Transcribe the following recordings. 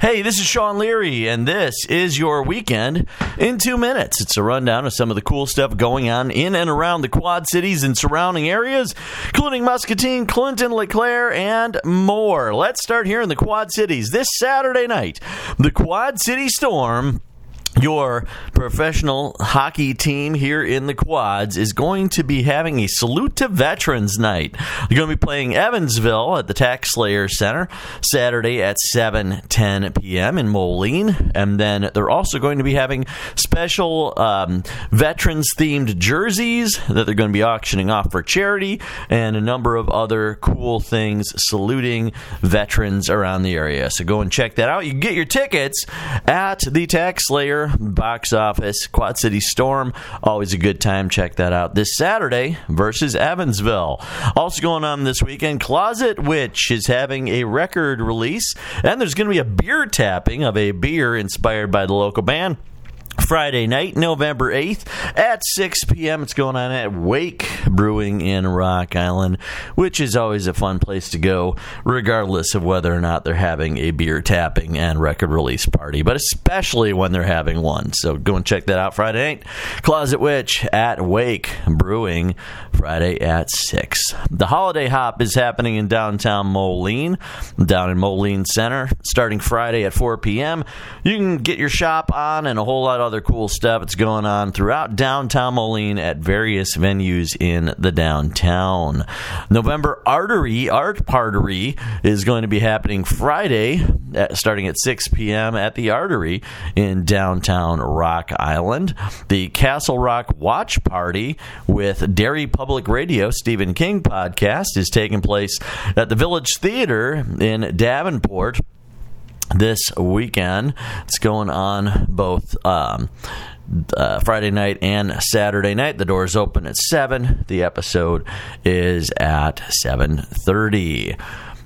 Hey, this is Sean Leary, and this is your weekend in two minutes. It's a rundown of some of the cool stuff going on in and around the Quad Cities and surrounding areas, including Muscatine, Clinton, LeClaire, and more. Let's start here in the Quad Cities. This Saturday night, the Quad City Storm your professional hockey team here in the quads is going to be having a salute to veterans night. They're going to be playing evansville at the TaxSlayer center saturday at 7 10 p.m in moline. And then they're also going to be having special um, veterans themed jerseys that they're going to be auctioning off for charity and a number of other cool things saluting veterans around the area. So go and check that out. You can get your tickets at the Box office. Quad City Storm, always a good time. Check that out this Saturday versus Evansville. Also going on this weekend, Closet Witch is having a record release, and there's going to be a beer tapping of a beer inspired by the local band. Friday night, November 8th at 6 p.m. It's going on at Wake Brewing in Rock Island, which is always a fun place to go, regardless of whether or not they're having a beer tapping and record release party, but especially when they're having one. So go and check that out Friday night. Closet Witch at Wake Brewing Friday at 6. The Holiday Hop is happening in downtown Moline, down in Moline Center, starting Friday at 4 p.m. You can get your shop on and a whole lot of other cool stuff that's going on throughout downtown Moline at various venues in the downtown. November Artery, Art Partery, is going to be happening Friday, at, starting at 6 p.m. at the Artery in downtown Rock Island. The Castle Rock Watch Party with Derry Public Radio, Stephen King podcast, is taking place at the Village Theater in Davenport this weekend. It's going on both. Um, uh, Friday night and Saturday night. The doors open at seven. The episode is at seven thirty.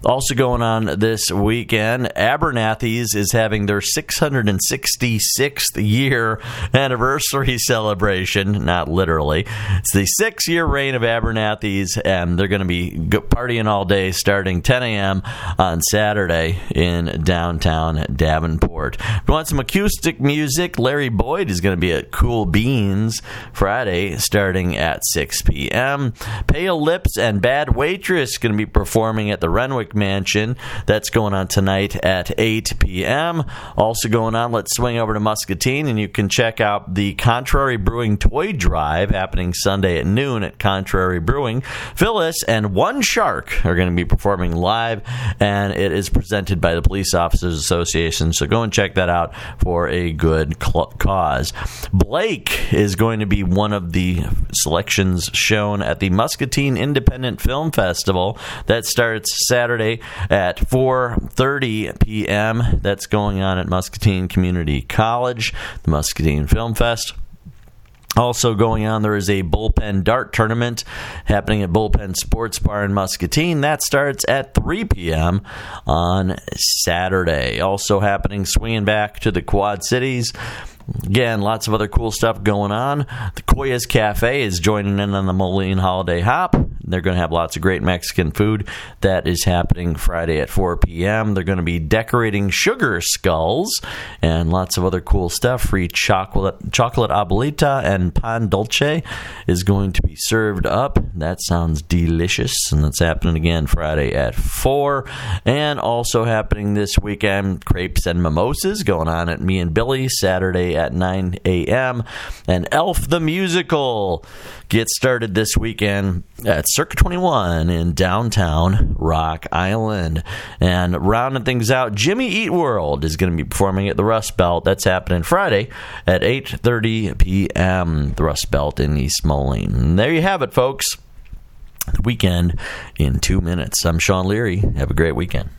Also going on this weekend, Abernathy's is having their 666th year anniversary celebration. Not literally. It's the six year reign of Abernathy's, and they're going to be partying all day starting 10 a.m. on Saturday in downtown Davenport. If you want some acoustic music, Larry Boyd is going to be at Cool Beans Friday starting at 6 p.m. Pale Lips and Bad Waitress going to be performing at the Renwick Mansion. That's going on tonight at 8 p.m. Also going on, let's swing over to Muscatine and you can check out the Contrary Brewing Toy Drive happening Sunday at noon at Contrary Brewing. Phyllis and One Shark are going to be performing live, and it is presented by the Police Officers Association. So go and check that out for a good cl- cause. Blake is going to be one of the selections shown at the Muscatine Independent Film Festival that starts Saturday at 4:30 p.m. That's going on at Muscatine Community College, the Muscatine Film Fest. Also going on, there is a bullpen dart tournament happening at Bullpen Sports Bar in Muscatine. That starts at 3 p.m. on Saturday. Also happening, swinging back to the Quad Cities. Again, lots of other cool stuff going on. The Koya's Cafe is joining in on the Moline Holiday Hop. They're going to have lots of great Mexican food. That is happening Friday at 4 p.m. They're going to be decorating sugar skulls and lots of other cool stuff. Free chocolate, chocolate abuelita and pan dulce is going to be served up. That sounds delicious, and that's happening again Friday at 4. And also happening this weekend, crepes and mimosas going on at Me and Billy Saturday at 9 a.m. And Elf the Musical gets started this weekend at Circa 21 in downtown Rock Island. And rounding things out, Jimmy Eat World is going to be performing at the Rust Belt. That's happening Friday at 8:30 p.m. The Rust Belt in East Moline. And there you have it, folks. The weekend in two minutes. I'm Sean Leary. Have a great weekend.